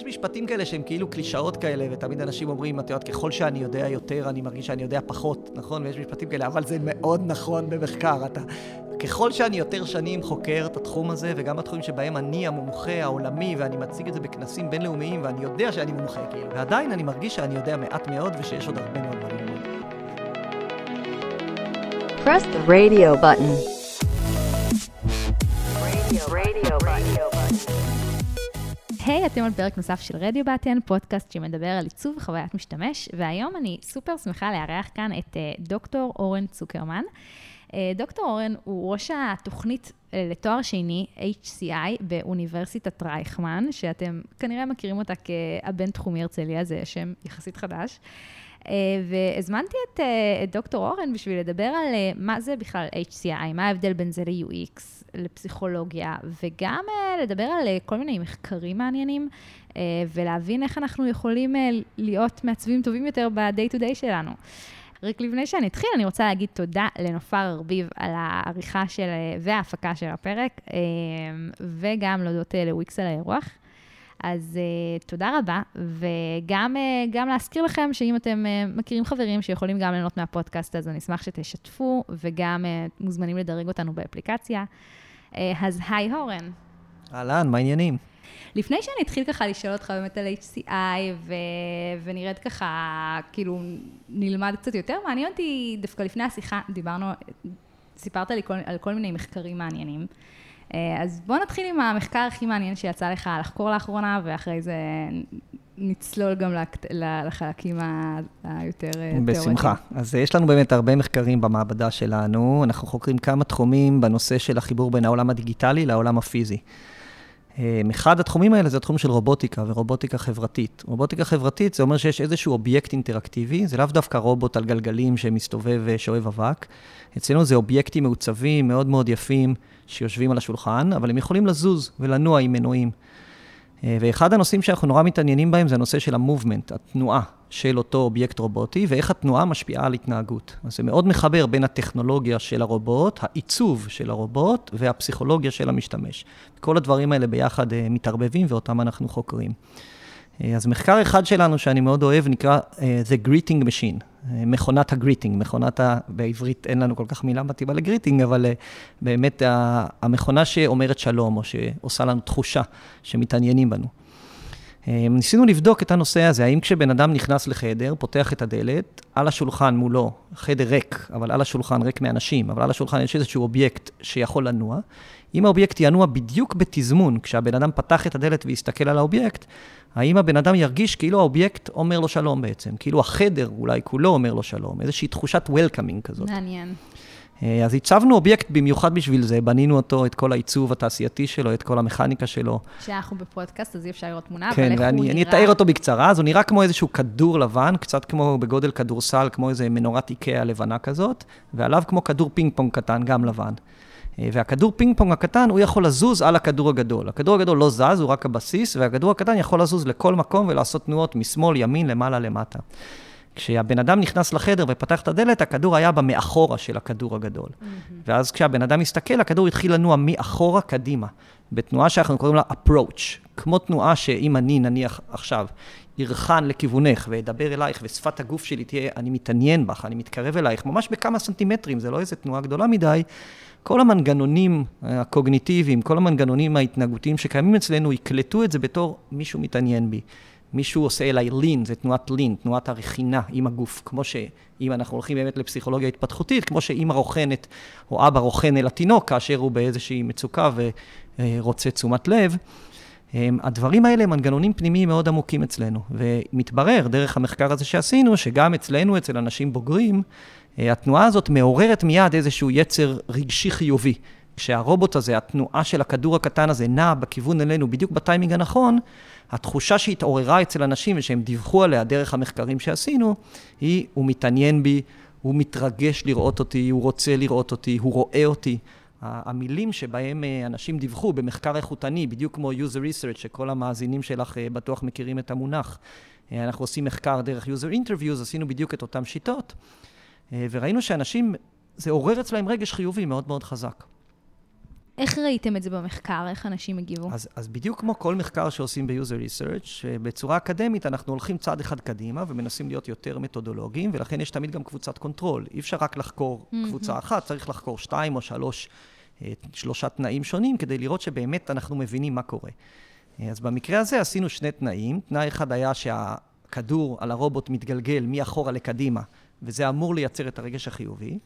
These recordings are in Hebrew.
יש משפטים כאלה שהם כאילו קלישאות כאלה, ותמיד אנשים אומרים, את יודעת, ככל שאני יודע יותר, אני מרגיש שאני יודע פחות, נכון? ויש משפטים כאלה, אבל זה מאוד נכון במחקר. אתה, ככל שאני יותר שנים חוקר את התחום הזה, וגם בתחומים שבהם אני המומחה העולמי, ואני מציג את זה בכנסים בינלאומיים, ואני יודע שאני מומחה, כאילו, ועדיין אני מרגיש שאני יודע מעט מאוד, ושיש עוד הרבה מאוד מה ללמוד. Press the radio button. Radio, radio, radio button. היי, hey, אתם על פרק נוסף של רדיו באטן, פודקאסט שמדבר על עיצוב וחוויית משתמש, והיום אני סופר שמחה לארח כאן את uh, דוקטור אורן צוקרמן. Uh, דוקטור אורן הוא ראש התוכנית uh, לתואר שני, HCI, באוניברסיטת רייכמן, שאתם כנראה מכירים אותה כהבן-תחומי הרצליה, זה שם יחסית חדש. Uh, והזמנתי את, uh, את דוקטור אורן בשביל לדבר על uh, מה זה בכלל HCI, מה ההבדל בין זה ל-UX, לפסיכולוגיה, וגם לדבר על כל מיני מחקרים מעניינים, ולהבין איך אנחנו יכולים להיות מעצבים טובים יותר ב-day to day שלנו. רק לפני שאני אתחיל, אני רוצה להגיד תודה לנופר ארביב על העריכה של, וההפקה של הפרק, וגם להודות לוויקס על האירוח. אז uh, תודה רבה, וגם uh, גם להזכיר לכם שאם אתם uh, מכירים חברים שיכולים גם ליהנות מהפודקאסט, אז אני אשמח שתשתפו, וגם uh, מוזמנים לדרג אותנו באפליקציה. Uh, אז היי הורן. אהלן, מה העניינים? לפני שאני אתחיל ככה לשאול אותך באמת על HCI, ו... ונרד ככה, כאילו, נלמד קצת יותר, מעניין אותי, דווקא לפני השיחה, דיברנו, סיפרת לי כל, על כל מיני מחקרים מעניינים. אז בוא נתחיל עם המחקר הכי מעניין שיצא לך לחקור לאחרונה, ואחרי זה נצלול גם לחלקים היותר תיאורטיים. בשמחה. אז יש לנו באמת הרבה מחקרים במעבדה שלנו. אנחנו חוקרים כמה תחומים בנושא של החיבור בין העולם הדיגיטלי לעולם הפיזי. אחד התחומים האלה זה התחום של רובוטיקה ורובוטיקה חברתית. רובוטיקה חברתית זה אומר שיש איזשהו אובייקט אינטראקטיבי, זה לאו דווקא רובוט על גלגלים שמסתובב ושואב אבק. אצלנו זה אובייקטים מעוצבים, מאוד מאוד יפים, שיושבים על השולחן, אבל הם יכולים לזוז ולנוע עם מנועים. ואחד הנושאים שאנחנו נורא מתעניינים בהם זה הנושא של ה-movement, התנועה של אותו אובייקט רובוטי, ואיך התנועה משפיעה על התנהגות. אז זה מאוד מחבר בין הטכנולוגיה של הרובוט, העיצוב של הרובוט והפסיכולוגיה של המשתמש. כל הדברים האלה ביחד מתערבבים ואותם אנחנו חוקרים. אז מחקר אחד שלנו שאני מאוד אוהב נקרא uh, The Greeting Machine, מכונת ה-greeting, מכונת ה... בעברית אין לנו כל כך מילה מתאימה ל-greeting, אבל באמת. המכונה שאומרת שלום, או שעושה לנו תחושה שמתעניינים בנו. Uh, ניסינו לבדוק את הנושא הזה, האם כשבן אדם נכנס לחדר, פותח את הדלת, על השולחן מולו, חדר ריק, אבל על השולחן ריק מאנשים, אבל על השולחן יש איזשהו אובייקט שיכול לנוע, אם האובייקט ינוע בדיוק בתזמון, כשהבן אדם פתח את הדלת והסתכל על האובייקט, האם הבן אדם ירגיש כאילו האובייקט אומר לו שלום בעצם, כאילו החדר אולי כולו אומר לו שלום, איזושהי תחושת welcoming כזאת. מעניין. אז הצבנו אובייקט במיוחד בשביל זה, בנינו אותו, את כל העיצוב התעשייתי שלו, את כל המכניקה שלו. שאנחנו בפודקאסט, אז אי אפשר לראות תמונה, כן, אבל איך הוא נראה? כן, ואני אתאר אותו בקצרה, אז הוא נראה כמו איזשהו כדור לבן, קצת כמו בגודל כדורסל, כמו איזה מנורת איקאה לבנה כזאת, ועליו כמו כדור פינג פונג קטן, גם לבן. והכדור פינג פונג הקטן, הוא יכול לזוז על הכדור הגדול. הכדור הגדול לא זז, הוא רק הבסיס, והכדור הקטן יכול לזוז לכל מקום ולעשות תנועות משמאל, ימין, למעלה, למטה. כשהבן אדם נכנס לחדר ופתח את הדלת, הכדור היה במאחורה של הכדור הגדול. Mm-hmm. ואז כשהבן אדם הסתכל, הכדור התחיל לנוע מאחורה קדימה, בתנועה שאנחנו קוראים לה approach, כמו תנועה שאם אני נניח עכשיו ארכן לכיוונך ואדבר אלייך ושפת הגוף שלי תהיה, אני מתעניין בך, אני מתקרב אלייך, ממש בכמה סנטימטרים, זה לא איזו תנועה גדולה מדי, כל המנגנונים הקוגניטיביים, כל המנגנונים ההתנהגותיים שקיימים אצלנו, יקלטו את זה בתור מישהו מתעניין בי. מישהו עושה אליי לין, זה תנועת לין, תנועת הרכינה עם הגוף, כמו שאם אנחנו הולכים באמת לפסיכולוגיה התפתחותית, כמו שאמא רוכנת או אבא רוכן אל התינוק כאשר הוא באיזושהי מצוקה ורוצה תשומת לב. הדברים האלה הם מנגנונים פנימיים מאוד עמוקים אצלנו, ומתברר דרך המחקר הזה שעשינו, שגם אצלנו, אצל אנשים בוגרים, התנועה הזאת מעוררת מיד איזשהו יצר רגשי חיובי. כשהרובוט הזה, התנועה של הכדור הקטן הזה, נע בכיוון אלינו בדיוק בטיימינג הנכון, התחושה שהתעוררה אצל אנשים ושהם דיווחו עליה דרך המחקרים שעשינו, היא, הוא מתעניין בי, הוא מתרגש לראות אותי, הוא רוצה לראות אותי, הוא רואה אותי. המילים שבהם אנשים דיווחו במחקר איכותני, בדיוק כמו user research, שכל המאזינים שלך בטוח מכירים את המונח. אנחנו עושים מחקר דרך user interviews, עשינו בדיוק את אותן שיטות, וראינו שאנשים, זה עורר אצלהם רגש חיובי מאוד מאוד חזק. איך ראיתם את זה במחקר? איך אנשים הגיבו? אז, אז בדיוק כמו כל מחקר שעושים ב-user research, בצורה אקדמית אנחנו הולכים צעד אחד קדימה ומנסים להיות יותר מתודולוגיים, ולכן יש תמיד גם קבוצת control. אי אפשר רק לחקור mm-hmm. קבוצה אחת, צריך לחקור שתיים או שלוש, אה, שלושה תנאים שונים, כדי לראות שבאמת אנחנו מבינים מה קורה. אה, אז במקרה הזה עשינו שני תנאים. תנאי אחד היה שהכדור על הרובוט מתגלגל מאחורה לקדימה, וזה אמור לייצר את הרגש החיובי.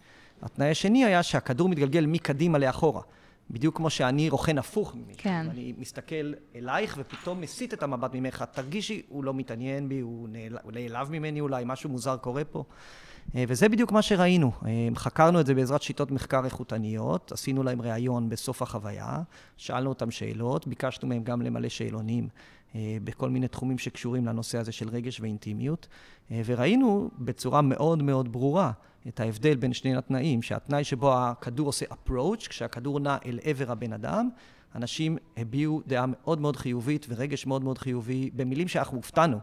התנאי השני היה שהכדור מתגלגל מקדימה לאחורה. בדיוק כמו שאני רוכן הפוך ממך. כן. אני מסתכל אלייך ופתאום מסיט את המבט ממך. תרגישי, הוא לא מתעניין בי, הוא נעלב ממני אולי, משהו מוזר קורה פה. אה, וזה בדיוק מה שראינו. אה, חקרנו את זה בעזרת שיטות מחקר איכותניות, עשינו להם ראיון בסוף החוויה, שאלנו אותם שאלות, ביקשנו מהם גם למלא שאלונים בכל מיני תחומים שקשורים לנושא הזה של רגש ואינטימיות, וראינו בצורה מאוד מאוד ברורה את ההבדל בין שני התנאים, שהתנאי שבו הכדור עושה approach, כשהכדור נע אל עבר הבן אדם, אנשים הביעו דעה מאוד מאוד חיובית ורגש מאוד מאוד חיובי, במילים שאנחנו הופתענו.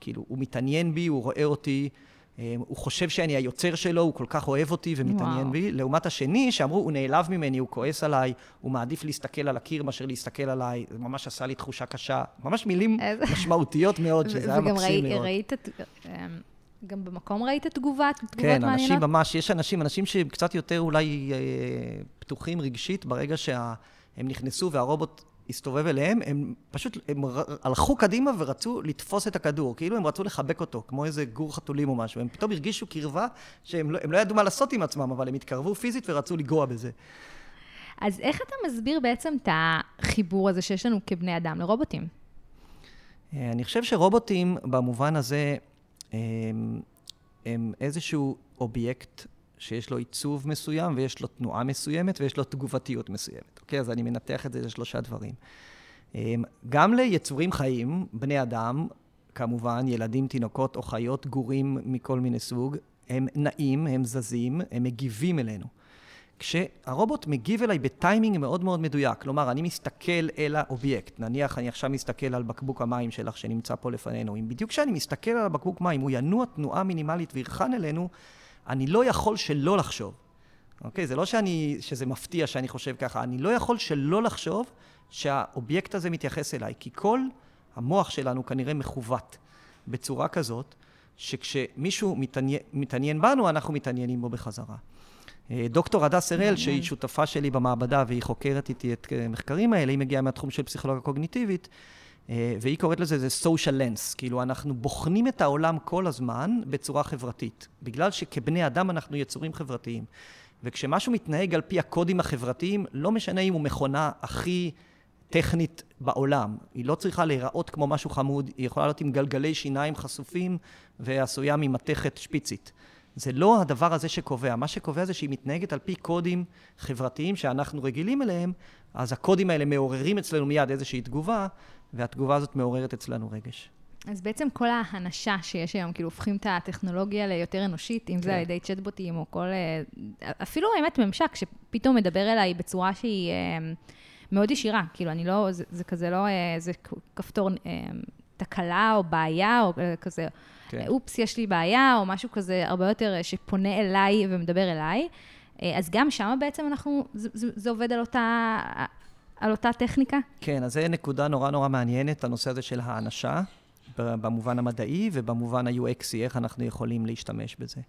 כאילו, הוא מתעניין בי, הוא רואה אותי, אה, הוא חושב שאני היוצר שלו, הוא כל כך אוהב אותי ומתעניין וואו. בי. לעומת השני, שאמרו, הוא נעלב ממני, הוא כועס עליי, הוא מעדיף להסתכל על הקיר מאשר להסתכל עליי, זה ממש עשה לי תחושה קשה. ממש מילים משמעותיות מאוד, שזה היה מקסים מאוד. וגם ראית... אה, גם במקום ראית תגובות, תגובות כן, מעניינות? כן, אנשים ממש, יש אנשים, אנשים שהם קצת יותר אולי אה, פתוחים רגשית, ברגע שהם נכנסו והרובוט הסתובב אליהם, הם פשוט, הם הלכו קדימה ורצו לתפוס את הכדור, כאילו הם רצו לחבק אותו, כמו איזה גור חתולים או משהו. הם פתאום הרגישו קרבה שהם לא, לא ידעו מה לעשות עם עצמם, אבל הם התקרבו פיזית ורצו לגוע בזה. אז איך אתה מסביר בעצם את החיבור הזה שיש לנו כבני אדם לרובוטים? אה, אני חושב שרובוטים, במובן הזה, הם, הם איזשהו אובייקט שיש לו עיצוב מסוים ויש לו תנועה מסוימת ויש לו תגובתיות מסוימת. אוקיי? אז אני מנתח את זה לשלושה דברים. גם ליצורים חיים, בני אדם, כמובן, ילדים, תינוקות או חיות, גורים מכל מיני סוג, הם נעים, הם זזים, הם מגיבים אלינו. כשהרובוט מגיב אליי בטיימינג מאוד מאוד מדויק, כלומר, אני מסתכל אל האובייקט, נניח אני עכשיו מסתכל על בקבוק המים שלך שנמצא פה לפנינו, אם בדיוק כשאני מסתכל על הבקבוק מים הוא ינוע תנועה מינימלית וירכן אלינו, אני לא יכול שלא לחשוב. אוקיי? זה לא שאני, שזה מפתיע שאני חושב ככה, אני לא יכול שלא לחשוב שהאובייקט הזה מתייחס אליי, כי כל המוח שלנו כנראה מכוות בצורה כזאת, שכשמישהו מתעניין, מתעניין בנו, אנחנו מתעניינים בו בחזרה. אה, דוקטור הדס הראל, שהיא שותפה שלי במעבדה והיא חוקרת איתי את המחקרים האלה, היא מגיעה מהתחום של פסיכולוגיה קוגניטיבית, אה, והיא קוראת לזה, זה social lens, כאילו אנחנו בוחנים את העולם כל הזמן בצורה חברתית, בגלל שכבני אדם אנחנו יצורים חברתיים. וכשמשהו מתנהג על פי הקודים החברתיים, לא משנה אם הוא מכונה הכי טכנית בעולם. היא לא צריכה להיראות כמו משהו חמוד, היא יכולה להיות עם גלגלי שיניים חשופים ועשויה ממתכת שפיצית. זה לא הדבר הזה שקובע. מה שקובע זה שהיא מתנהגת על פי קודים חברתיים שאנחנו רגילים אליהם, אז הקודים האלה מעוררים אצלנו מיד איזושהי תגובה, והתגובה הזאת מעוררת אצלנו רגש. אז בעצם כל ההנשה שיש היום, כאילו הופכים את הטכנולוגיה ליותר אנושית, אם כן. זה על ידי צ'טבוטים או כל... אה, אפילו האמת ממשק שפתאום מדבר אליי בצורה שהיא אה, מאוד ישירה. כאילו, אני לא... זה, זה כזה לא... אה, זה כפתור תקלה או בעיה, או כזה, כן. אופס, יש לי בעיה, או משהו כזה הרבה יותר שפונה אליי ומדבר אליי. אז גם שם בעצם אנחנו... זה, זה, זה עובד על אותה... על אותה טכניקה? כן, אז זו נקודה נורא נורא מעניינת, הנושא הזה של האנשה. במובן המדעי ובמובן ה-UXי, איך אנחנו יכולים להשתמש בזה.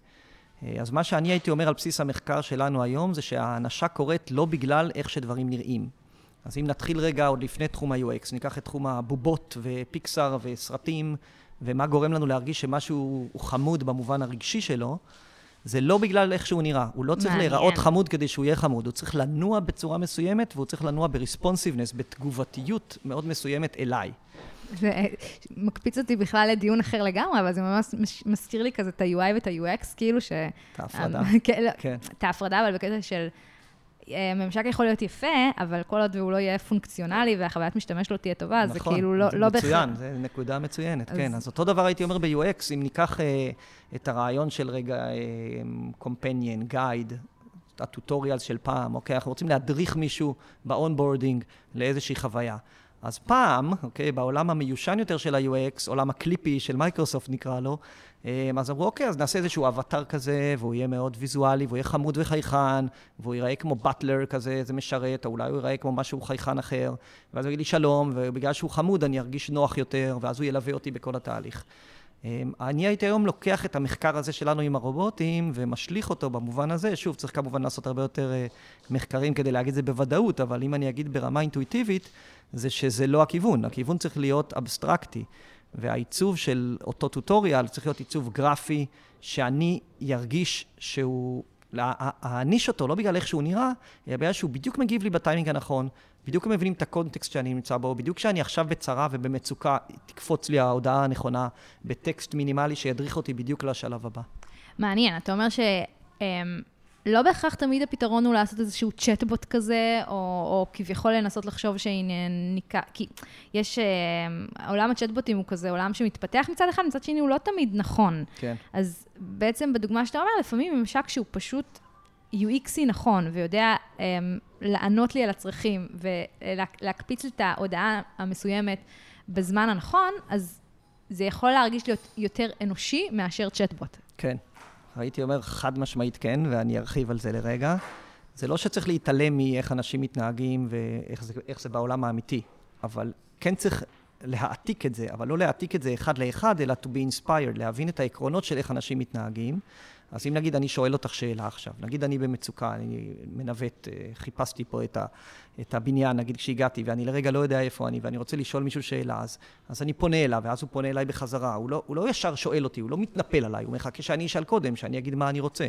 אה, אז מה שאני הייתי אומר על בסיס המחקר שלנו היום, זה שהאנשה קורית לא בגלל איך שדברים נראים. אז אם נתחיל רגע עוד לפני תחום ה-UX, ניקח את תחום הבובות ופיקסאר וסרטים, ומה גורם לנו להרגיש שמשהו הוא חמוד במובן הרגשי שלו, זה לא בגלל איך שהוא נראה. הוא לא צריך מעניין. להיראות חמוד כדי שהוא יהיה חמוד, הוא צריך לנוע בצורה מסוימת, והוא צריך לנוע ברספונסיבנס, בתגובתיות מאוד מסוימת אליי. זה מקפיץ אותי בכלל לדיון אחר לגמרי, אבל זה ממש מזכיר לי כזה את ה-UI ואת ה-UX, כאילו ש... את ההפרדה. כן, לא, כן. את ההפרדה, אבל בקטע של... אה, ממשק יכול להיות יפה, אבל כל עוד הוא לא יהיה פונקציונלי והחוויית משתמש לא תהיה טובה, נכון, זה כאילו לא, לא בהכרח... נכון, זה מצוין, זו נקודה מצוינת, אז... כן. אז אותו דבר הייתי אומר ב-UX, אם ניקח אה, את הרעיון של רגע אה, companion, guide, הטוטוריאל של פעם, אוקיי? אנחנו רוצים להדריך מישהו ב-onboarding לאיזושהי חוויה. אז פעם, אוקיי, בעולם המיושן יותר של ה-UX, עולם הקליפי של מייקרוסופט נקרא לו, אה, אז אמרו, אוקיי, אז נעשה איזשהו אבטר כזה, והוא יהיה מאוד ויזואלי, והוא יהיה חמוד וחייכן, והוא ייראה כמו באטלר כזה, איזה משרת, או אולי הוא ייראה כמו משהו חייכן אחר, ואז הוא יגיד לי שלום, ובגלל שהוא חמוד אני ארגיש נוח יותר, ואז הוא ילווה אותי בכל התהליך. אה, אני הייתי היום לוקח את המחקר הזה שלנו עם הרובוטים ומשליך אותו במובן הזה, שוב, צריך כמובן לעשות הרבה יותר אה, מחקרים כדי להגיד את זה בוודאות, אבל אם אני אגיד ברמה אינטואיטיבית, זה שזה לא הכיוון, הכיוון צריך להיות אבסטרקטי. והעיצוב של אותו טוטוריאל צריך להיות עיצוב גרפי, שאני ירגיש שהוא... אעניש אותו, לא בגלל איך שהוא נראה, אלא בגלל שהוא בדיוק מגיב לי בטיימינג הנכון, בדיוק מבינים את הקונטקסט שאני נמצא בו, בדיוק כשאני עכשיו בצרה ובמצוקה, תקפוץ לי ההודעה הנכונה בטקסט מינימלי שידריך אותי בדיוק לשלב הבא. מעניין, אתה אומר ש... לא בהכרח תמיד הפתרון הוא לעשות איזשהו צ'טבוט כזה, או, או כביכול לנסות לחשוב שניקה, כי יש, אה, עולם הצ'טבוטים הוא כזה עולם שמתפתח מצד אחד, מצד שני הוא לא תמיד נכון. כן. אז בעצם בדוגמה שאתה אומר, לפעמים ממשק שהוא פשוט UXי נכון, ויודע אה, לענות לי על הצרכים, ולהקפיץ לי את ההודעה המסוימת בזמן הנכון, אז זה יכול להרגיש להיות יותר אנושי מאשר צ'טבוט. כן. הייתי אומר חד משמעית כן, ואני ארחיב על זה לרגע. זה לא שצריך להתעלם מאיך אנשים מתנהגים ואיך זה, זה בעולם האמיתי, אבל כן צריך להעתיק את זה, אבל לא להעתיק את זה אחד לאחד, אלא to be inspired, להבין את העקרונות של איך אנשים מתנהגים. אז אם נגיד אני שואל אותך שאלה עכשיו, נגיד אני במצוקה, אני מנווט, אה, חיפשתי פה את, ה, את הבניין, נגיד כשהגעתי, ואני לרגע לא יודע איפה אני, ואני רוצה לשאול מישהו שאלה, אז, אז אני פונה אליו, ואז הוא פונה אליי בחזרה. הוא לא, הוא לא ישר שואל אותי, הוא לא מתנפל עליי, הוא מחכה שאני אשאל קודם, שאני אגיד מה אני רוצה.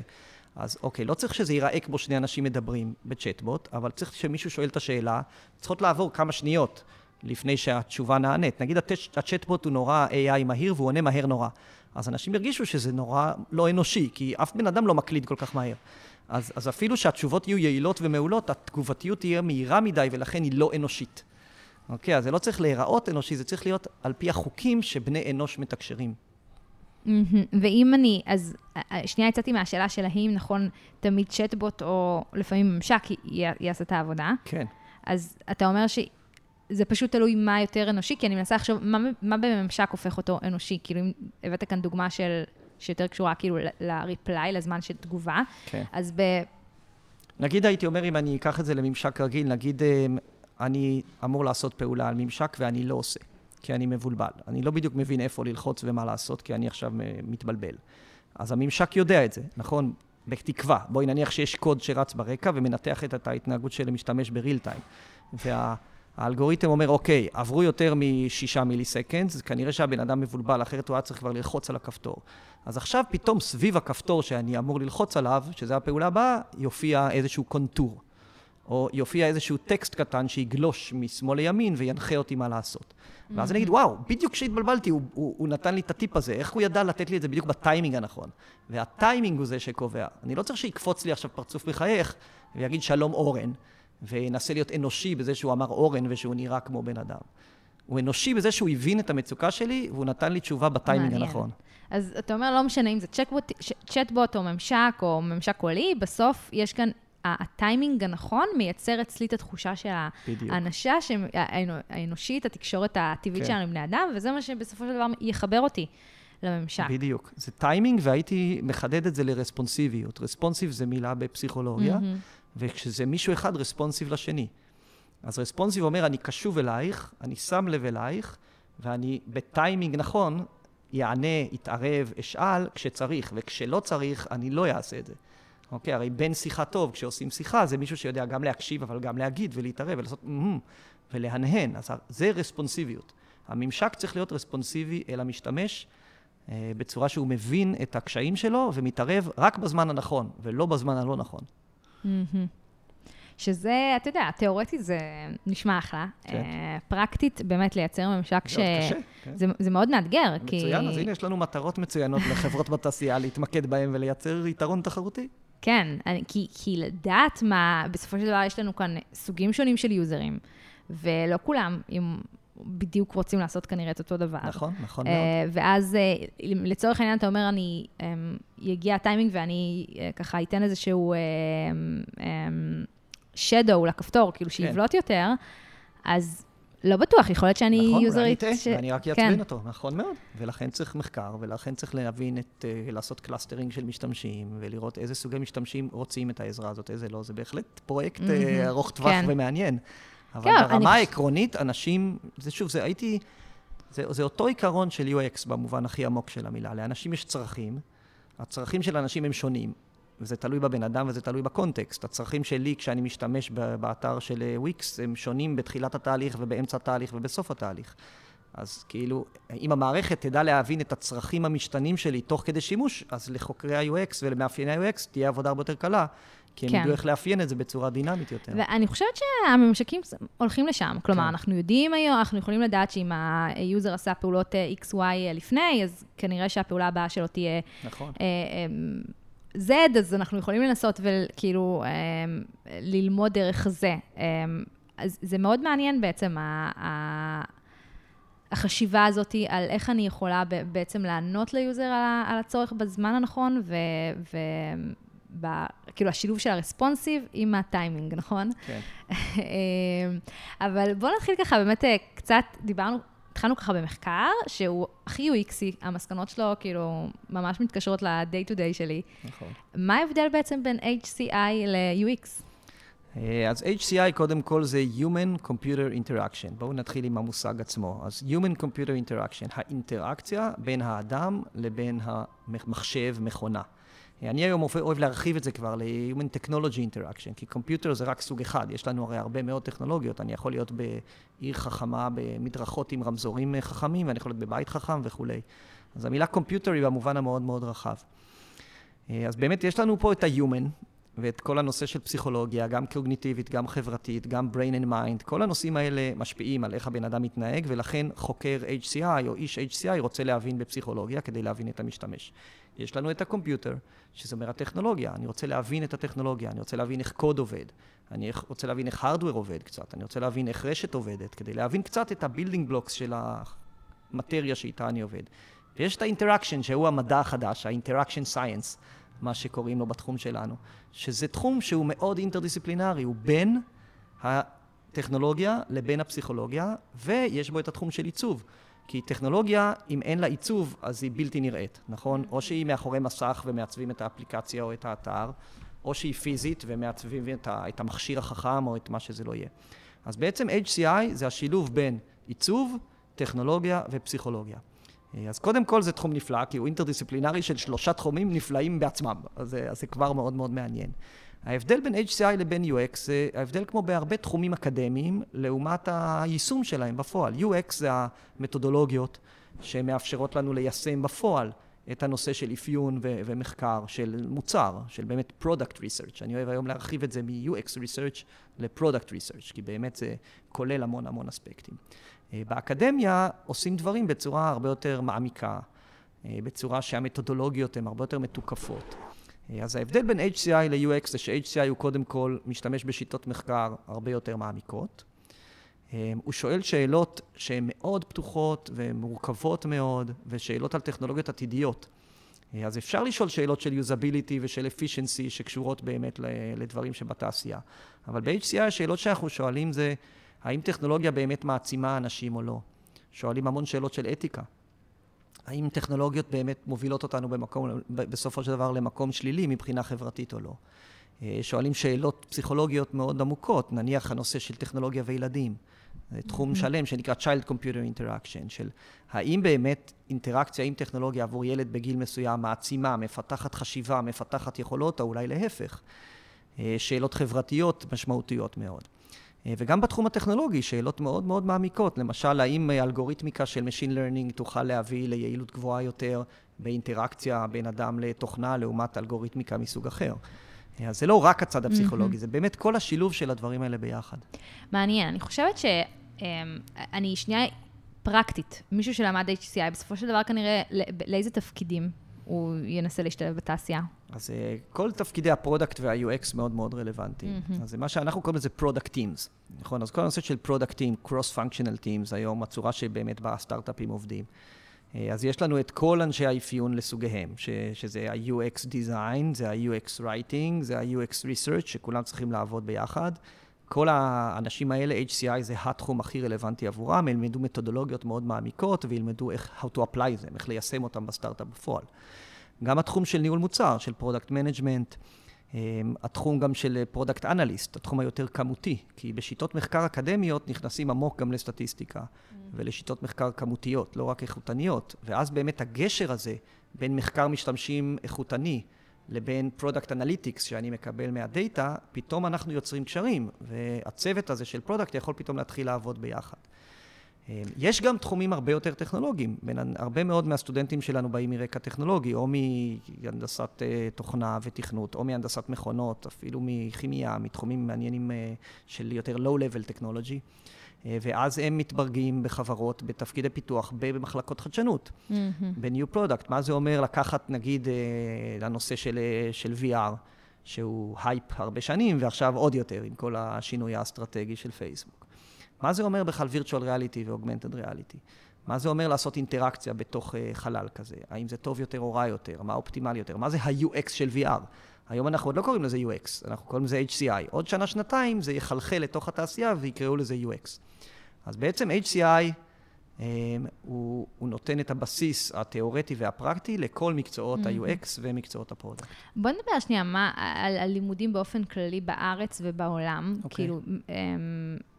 אז אוקיי, לא צריך שזה ייראה כמו שני אנשים מדברים בצ'טבוט, אבל צריך שמישהו שואל את השאלה, צריכות לעבור כמה שניות לפני שהתשובה נענית. נגיד הצ'טבוט הוא נורא AI מהיר והוא עונה מהר נורא. אז אנשים ירגישו שזה נורא לא אנושי, כי אף בן אדם לא מקליד כל כך מהר. אז, אז אפילו שהתשובות יהיו יעילות ומעולות, התגובתיות תהיה מהירה מדי ולכן היא לא אנושית. אוקיי, אז זה לא צריך להיראות אנושי, זה צריך להיות על פי החוקים שבני אנוש מתקשרים. ואם אני, אז שנייה יצאתי מהשאלה של האם נכון תמיד צ'טבוט או לפעמים ממשק יעשה את העבודה. כן. אז אתה אומר ש... זה פשוט תלוי מה יותר אנושי, כי אני מנסה לחשוב מה, מה בממשק הופך אותו אנושי. כאילו, אם הבאת כאן דוגמה של, שיותר קשורה כאילו ל-reply, לזמן של תגובה, כן. אז ב... נגיד הייתי אומר, אם אני אקח את זה לממשק רגיל, נגיד אמ, אני אמור לעשות פעולה על ממשק ואני לא עושה, כי אני מבולבל. אני לא בדיוק מבין איפה ללחוץ ומה לעשות, כי אני עכשיו אה, מתבלבל. אז הממשק יודע את זה, נכון? בתקווה. בואי נניח שיש קוד שרץ ברקע ומנתח את ההתנהגות של המשתמש בריל טיים. וה... האלגוריתם אומר, אוקיי, עברו יותר משישה מיליסקנדס, כנראה שהבן אדם מבולבל, אחרת הוא היה צריך כבר ללחוץ על הכפתור. אז עכשיו פתאום סביב הכפתור שאני אמור ללחוץ עליו, שזה הפעולה הבאה, יופיע איזשהו קונטור. או יופיע איזשהו טקסט קטן שיגלוש משמאל לימין וינחה אותי מה לעשות. ואז אני אגיד, וואו, בדיוק כשהתבלבלתי, הוא, הוא, הוא נתן לי את הטיפ הזה, איך הוא ידע לתת לי את זה בדיוק בטיימינג הנכון? והטיימינג הוא זה שקובע. אני לא צריך שיקפוץ לי עכשיו פרצוף מחייך ויגיד שלום אורן. וינסה להיות אנושי בזה שהוא אמר אורן ושהוא נראה כמו בן אדם. הוא אנושי בזה שהוא הבין את המצוקה שלי, והוא נתן לי תשובה בטיימינג. הנכון. אז אתה אומר, לא משנה אם זה צ'טבוט, צ'טבוט או ממשק או ממשק קולי, בסוף יש כאן, הטיימינג הנכון מייצר אצלי את התחושה של האנשה האנושית, התקשורת הטבעית כן. שלנו עם בני אדם, וזה מה שבסופו של דבר יחבר אותי. לממשק. בדיוק. זה טיימינג, והייתי מחדד את זה לרספונסיביות. responsive זה מילה בפסיכולוגיה, mm-hmm. וכשזה מישהו אחד responsive לשני. אז responsive אומר, אני קשוב אלייך, אני שם לב אלייך, ואני בטיימינג נכון, אענה, אתערב, אשאל כשצריך, וכשלא צריך, אני לא אעשה את זה. אוקיי, הרי בן שיחה טוב, כשעושים שיחה, זה מישהו שיודע גם להקשיב, אבל גם להגיד ולהתערב ולעשות mm-hmm, ולהנהן. אז זה רספונסיביות. הממשק צריך להיות רספונסיבי אל המשתמש, אה, בצורה שהוא מבין את הקשיים שלו ומתערב רק בזמן הנכון, ולא בזמן הלא נכון. שזה, אתה יודע, תיאורטית זה נשמע אחלה. כן. Uh, פרקטית, באמת לייצר ממשק ש... זה קשה, כן. זה, זה מאוד מאתגר, מצוין, כי... מצוין, אז הנה יש לנו מטרות מצוינות לחברות בתעשייה להתמקד בהן ולייצר יתרון תחרותי. כן, אני, כי, כי לדעת מה, בסופו של דבר יש לנו כאן סוגים שונים של יוזרים, ולא כולם, אם בדיוק רוצים לעשות כנראה את אותו דבר. נכון, נכון uh, מאוד. ואז uh, לצורך העניין אתה אומר, אני, um, יגיע הטיימינג ואני uh, ככה אתן איזשהו uh, um, shadow לכפתור, כאילו כן. שיבלוט יותר, אז לא בטוח, יכול להיות שאני נכון, יוזרית. ואני ש- טועה, ואני רק כן. אעצבן אותו, נכון מאוד. ולכן צריך מחקר, ולכן צריך להבין את, אה, לעשות clustering של משתמשים, ולראות איזה סוגי משתמשים רוצים את העזרה הזאת, איזה לא. זה בהחלט פרויקט אה, מהמם, ארוך טווח כן. ומעניין. אבל כן, אני ברמה חוש- העקרונית, אנשים, זה שוב, זה הייתי, זה, זה אותו עיקרון של UX במובן הכי עמוק של המילה. לאנשים יש צרכים, הצרכים של אנשים הם שונים. וזה תלוי בבן אדם וזה תלוי בקונטקסט. הצרכים שלי כשאני משתמש באתר של אה, וויקס הם שונים בתחילת התהליך ובאמצע התהליך ובסוף התהליך. אז כאילו, אם המערכת תדע להבין את הצרכים המשתנים שלי תוך כדי שימוש, אז לחוקרי ה-UX ולמאפייני ה-UX תהיה עבודה הרבה יותר קלה, כי הם כן. ידעו איך לאפיין את זה בצורה דינמית יותר. ואני חושבת שהממשקים הולכים לשם. כלומר, כן. אנחנו יודעים היום, אנחנו יכולים לדעת שאם ה-user עשה פעולות אה, XY לפני, אז כנראה שהפעולה הבאה שלו תהיה נכון. אה, אה, Z, אז אנחנו יכולים לנסות וכאילו אה, ללמוד דרך זה. אה, אז זה מאוד מעניין בעצם, ה- ה- החשיבה הזאת על איך אני יכולה בעצם לענות ל-user על הצורך בזמן הנכון, ו... ו ב, כאילו השילוב של הרספונסיב עם הטיימינג, נכון? כן. אמ, אבל בואו נתחיל ככה, באמת אה, קצת, דיברנו, התחלנו ככה במחקר, שהוא הכי UXי, המסקנות שלו כאילו ממש מתקשרות ל-day to day שלי. נכון. מה ההבדל בעצם בין HCI ל-UX? אה, אז HCI קודם כל זה Human Computer Interaction. בואו נתחיל עם המושג עצמו. אז Human Computer Interaction, האינטראקציה בין האדם לבין המחשב, מכונה. אני היום אוהב להרחיב את זה כבר ל-Human Technology Interaction, כי קומפיוטר זה רק סוג אחד, יש לנו הרי הרבה מאוד טכנולוגיות. אני יכול להיות בעיר חכמה, במדרכות עם רמזורים אה, חכמים, ואני יכול להיות בבית חכם וכולי. אז המילה קומפיוטר היא במובן המאוד מאוד רחב. אה, אז באמת יש לנו פה את ה-Human, ואת כל הנושא של פסיכולוגיה, גם קוגניטיבית, גם חברתית, גם brain and mind, כל הנושאים האלה משפיעים על איך הבן אדם מתנהג, ולכן חוקר HCI או איש HCI רוצה להבין בפסיכולוגיה כדי להבין את המשתמש. יש לנו את ה-computer, שזה אומר הטכנולוגיה, אני רוצה להבין את הטכנולוגיה, אני רוצה להבין איך קוד עובד, אני רוצה להבין איך ה-hardware עובד קצת, אני רוצה להבין איך רשת עובדת, כדי להבין קצת את ה-building blocks של המטריה שאיתה אני עובד. ויש את ה-interaction, שהוא המדע החדש, האינטראקשן סייאנס, מה שקוראים לו בתחום שלנו, שזה תחום שהוא מאוד אינטרדיסציפלינרי, הוא בין הטכנולוגיה לבין הפסיכולוגיה, ויש בו את התחום של עיצוב. כי טכנולוגיה, אם אין לה עיצוב, אז היא בלתי נראית, נכון? או שהיא מאחורי מסך ומעצבים את האפליקציה או את האתר, או שהיא פיזית ומעצבים את, ה- את המכשיר החכם או את מה שזה לא יהיה. אז בעצם HCI זה השילוב בין עיצוב, טכנולוגיה ופסיכולוגיה. אה, אז קודם כל זה תחום נפלא, כי הוא אינטרדיסציפלינרי של שלושה תחומים נפלאים בעצמם, אז, זה- אז זה כבר מאוד מאוד מעניין. ההבדל בין HCI לבין UX זה ההבדל כמו בהרבה תחומים אקדמיים, לעומת היישום שלהם בפועל. UX זה המתודולוגיות שמאפשרות לנו ליישם בפועל את הנושא של אפיון ו- ומחקר של מוצר, של באמת product research. אני אוהב היום להרחיב את זה מ-UX research ל-product research, כי באמת זה כולל המון המון אספקטים. אה, באקדמיה עושים דברים בצורה הרבה יותר מעמיקה, אה, בצורה שהמתודולוגיות הן הרבה יותר מתוקפות. אה, אז ההבדל בין HCI ל-UX זה ש-HCI הוא קודם כל משתמש בשיטות מחקר הרבה יותר מעמיקות. הוא שואל שאלות שהן מאוד פתוחות ומורכבות מאוד, ושאלות על טכנולוגיות עתידיות. אז אפשר לשאול שאלות של יוזביליטי ושל efficiency שקשורות באמת לדברים שבתעשייה. אבל ב-HCI השאלות שאנחנו שואלים זה, האם טכנולוגיה באמת מעצימה אנשים או לא? שואלים המון שאלות של אתיקה. האם טכנולוגיות באמת מובילות אותנו במקום, בסופו של דבר למקום שלילי מבחינה חברתית או לא? אה, שואלים שאלות פסיכולוגיות מאוד עמוקות, נניח הנושא של טכנולוגיה וילדים. זה תחום שלם שנקרא Child Computer Interaction, של האם באמת אינטראקציה עם טכנולוגיה עבור ילד בגיל מסוים מעצימה, מפתחת חשיבה, מפתחת יכולות, או אולי להפך. אה, שאלות חברתיות משמעותיות מאוד. אה, וגם בתחום הטכנולוגי, שאלות מאוד מאוד מעמיקות. למשל, האם אה, אלגוריתמיקה של Machine Learning תוכל להביא ליעילות גבוהה יותר באינטראקציה בין אדם לתוכנה לעומת אלגוריתמיקה מסוג אחר. אה, אז זה לא רק הצד הפסיכולוגי, זה באמת כל השילוב של הדברים האלה ביחד. מעניין, אני חושבת שאני שנייה פרקטית, מישהו שלמד HCI, בסופו של דבר כנראה לא- לאיזה תפקידים הוא ינסה להשתלב בתעשייה. אז אה, כל תפקידי ה-product וה-UX מאוד מאוד רלוונטיים. מהמם. אז מה שאנחנו קוראים לזה product teams, נכון? אז כל הנושא של product team, cross functional teams, היום הצורה שבאמת בה הסטארט-אפים עובדים. אה, אז יש לנו את כל אנשי האפיון לסוגיהם, ש, שזה ה-UX design, זה ה-UX writing, זה ה-UX research, שכולם צריכים לעבוד ביחד. כל האנשים האלה, HCI זה התחום הכי רלוונטי עבורם, ילמדו מתודולוגיות מאוד מעמיקות וילמדו איך, how to apply them, איך ליישם אותם בסטארט-אפ בפועל. גם התחום של ניהול מוצר, של product management, התחום גם של product analyst, התחום היותר כמותי, כי בשיטות מחקר אקדמיות נכנסים עמוק גם לסטטיסטיקה mm. ולשיטות מחקר כמותיות, לא רק איכותניות, ואז באמת הגשר הזה בין מחקר משתמשים איכותני לבין product analytics שאני מקבל מהדאטה, פתאום אנחנו יוצרים קשרים, והצוות הזה של product יכול פתאום להתחיל לעבוד ביחד. אה, יש גם תחומים הרבה יותר טכנולוגיים. בין, הרבה מאוד מהסטודנטים שלנו באים מרקע טכנולוגי, או מהנדסת אה, תוכנה ותכנות, או מהנדסת מכונות, אפילו מכימיה, מתחומים מעניינים אה, של יותר low-level technology. ואז הם מתברגים בחברות, בתפקידי פיתוח, במחלקות חדשנות, mm-hmm. ב-new product. מה זה אומר לקחת, נגיד, לנושא של, של VR, שהוא הייפ הרבה שנים, ועכשיו עוד יותר, עם כל השינוי האסטרטגי של פייסבוק. מה זה אומר בכלל virtual reality ו-augmented reality? מה זה אומר לעשות אינטראקציה בתוך חלל כזה? האם זה טוב יותר או רע יותר? מה אופטימלי יותר? מה זה ה-UX של VR? היום אנחנו עוד לא קוראים לזה UX, אנחנו קוראים לזה HCI. עוד שנה-שנתיים זה יחלחל לתוך התעשייה ויקראו לזה UX. אז בעצם HCI אמ, הוא, הוא נותן את הבסיס התיאורטי והפרקטי לכל מקצועות mm-hmm. ה-UX ומקצועות ה product. בוא נדבר שנייה מה, על, על לימודים באופן כללי בארץ ובעולם. Okay. אוקיי. כאילו, um,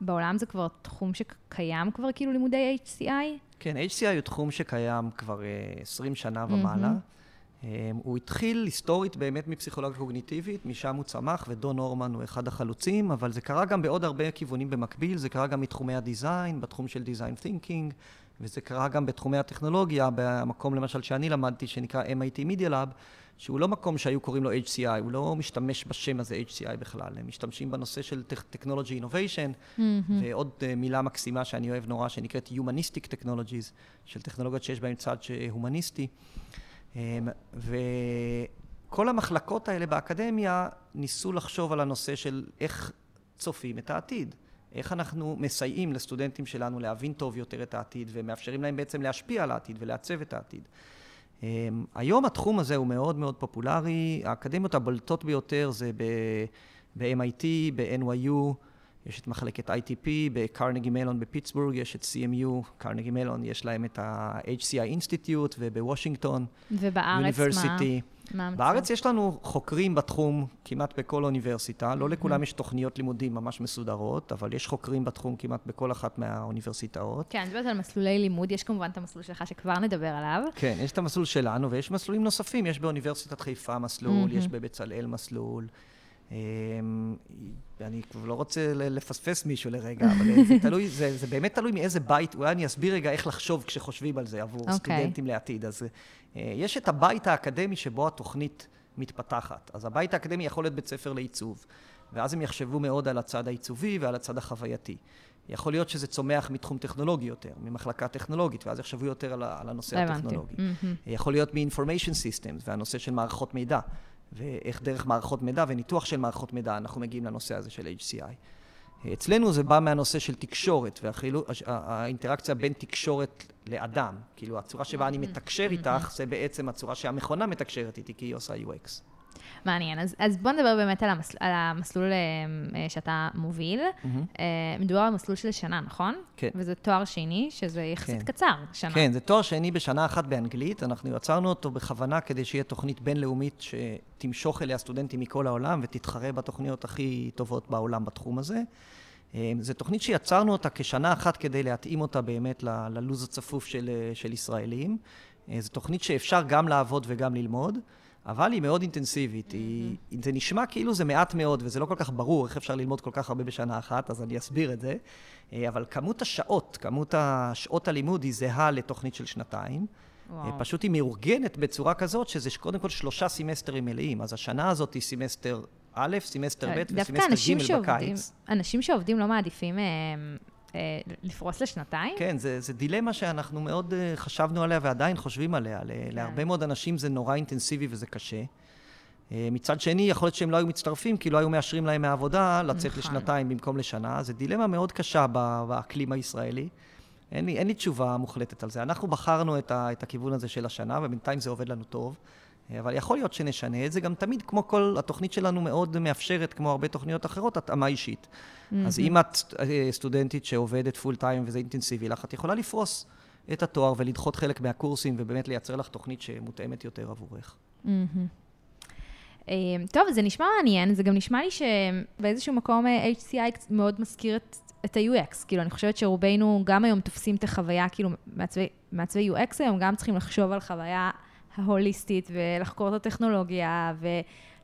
בעולם זה כבר תחום שקיים כבר, כאילו לימודי HCI? כן, HCI הוא תחום שקיים כבר uh, 20 שנה ומעלה. Mm-hmm. Um, הוא התחיל היסטורית באמת מפסיכולוגיה קוגניטיבית, משם הוא צמח, ודון נורמן הוא אחד החלוצים, אבל זה קרה גם בעוד הרבה כיוונים במקביל, זה קרה גם מתחומי ה design, בתחום של design thinking, וזה קרה גם בתחומי הטכנולוגיה, במקום למשל שאני למדתי, שנקרא MIT Media Lab, שהוא לא מקום שהיו קוראים לו HCI, הוא לא משתמש בשם הזה HCI בכלל, הם משתמשים בנושא של Technology Innovation, mm-hmm. ועוד uh, מילה מקסימה שאני אוהב נורא, שנקראת Humanistic Technologies, של טכנולוגיות שיש בהן צד הומניסטי. Um, וכל המחלקות האלה באקדמיה ניסו לחשוב על הנושא של איך צופים את העתיד. איך אנחנו מסייעים לסטודנטים שלנו להבין טוב יותר את העתיד ומאפשרים להם בעצם להשפיע על העתיד ולעצב את העתיד. אמ, היום התחום הזה הוא מאוד מאוד פופולרי, האקדמיות הבולטות ביותר זה ב-MIT, ב-NYU, יש את מחלקת ITP, בקרנגי מלון בפיטסבורג יש את CMU, קרנגי מלון יש להם את ה-HCI Institute ובוושינגטון. ובארץ מה? מה בארץ יש לנו חוקרים בתחום כמעט בכל אוניברסיטה, לא לכולם יש תוכניות לימודים ממש מסודרות, אבל יש חוקרים בתחום כמעט בכל אחת מהאוניברסיטאות. כן, אני מדברת על מסלולי לימוד, יש כמובן את המסלול שלך שכבר נדבר עליו. כן, יש את המסלול שלנו ויש מסלולים נוספים, יש באוניברסיטת חיפה מסלול, יש בבצלאל מסלול. אמ, אני כבר לא רוצה לפספס מישהו לרגע, אבל זה תלוי, זה, זה באמת תלוי מאיזה בית, אולי אני אסביר רגע איך לחשוב כשחושבים על זה עבור okay. אוקיי. סטודנטים לעתיד. אז אה, יש את הבית האקדמי שבו התוכנית מתפתחת. אז הבית האקדמי יכול להיות בית ספר לעיצוב, ואז הם יחשבו מאוד על הצד העיצובי ועל הצד החווייתי. יכול להיות שזה צומח מתחום טכנולוגי יותר, ממחלקה טכנולוגית, ואז יחשבו יותר על, על הנושא הטכנולוגי. Mm-hmm. יכול להיות מ-information systems והנושא של מערכות מידע. ואיך דרך מערכות מידע וניתוח של מערכות מידע אנחנו מגיעים לנושא הזה של HCI. אצלנו זה בא מהנושא של תקשורת, והאינטראקציה בין תקשורת לאדם. כאילו, הצורה שבה אני מתקשר איתך, זה בעצם הצורה שהמכונה מתקשרת איתי, כי היא עושה UX. מעניין. אז, אז בוא נדבר באמת על, המסל, על המסלול אה, שאתה מוביל. Mm-hmm. מדובר על מסלול של שנה, נכון? כן. וזה תואר שני, שזה יחסית כן. קצר, שנה. כן, זה תואר שני בשנה אחת באנגלית. אנחנו יצרנו אותו בכוונה כדי שיהיה תוכנית בינלאומית שתמשוך אליה סטודנטים מכל העולם ותתחרה בתוכניות הכי טובות בעולם בתחום הזה. אה, זו תוכנית שיצרנו אותה כשנה אחת כדי להתאים אותה באמת ללו"ז הצפוף של, של ישראלים. זו תוכנית שאפשר גם לעבוד וגם ללמוד. אבל היא מאוד אינטנסיבית. Mm-hmm. היא, זה נשמע כאילו זה מעט מאוד, וזה לא כל כך ברור איך אפשר ללמוד כל כך הרבה בשנה אחת, אז אני אסביר את זה. אה, אבל כמות השעות, כמות השעות הלימוד היא זהה לתוכנית של שנתיים. וואו. אה, פשוט היא מאורגנת בצורה כזאת, שזה קודם כל שלושה סמסטרים מלאים. אז השנה הזאת היא סמסטר א', סמסטר ב' וסמסטר ג' בקיץ. אנשים שעובדים לא מעדיפים... אה, אה, לפרוס לשנתיים? כן, זה, זה דילמה שאנחנו מאוד uh, חשבנו עליה ועדיין חושבים עליה. כן. להרבה מאוד אנשים זה נורא אינטנסיבי וזה קשה. Uh, מצד שני, יכול להיות שהם לא היו מצטרפים, כי לא היו מאשרים להם מהעבודה לצאת נכון. לשנתיים במקום לשנה. זו דילמה מאוד קשה באקלים הישראלי. אין לי, אין לי תשובה מוחלטת על זה. אנחנו בחרנו את, ה, את הכיוון הזה של השנה, ובינתיים זה עובד לנו טוב. אבל יכול להיות שנשנה את זה, גם תמיד, כמו כל, התוכנית שלנו מאוד מאפשרת, כמו הרבה תוכניות אחרות, התאמה אישית. Mm-hmm. אז אם את אה, סטודנטית שעובדת פול טיים וזה אינטנסיבי לך, את יכולה לפרוס את התואר ולדחות חלק מהקורסים, ובאמת לייצר לך תוכנית שמותאמת יותר עבורך. Mm-hmm. טוב, זה נשמע מעניין, זה גם נשמע לי שבאיזשהו מקום אה, HCI מאוד מזכיר את, את ה-UX. כאילו, אני חושבת שרובנו גם היום תופסים את החוויה, כאילו, מעצבי, מעצבי UX היום גם צריכים לחשוב על חוויה ההוליסטית ולחקור את הטכנולוגיה,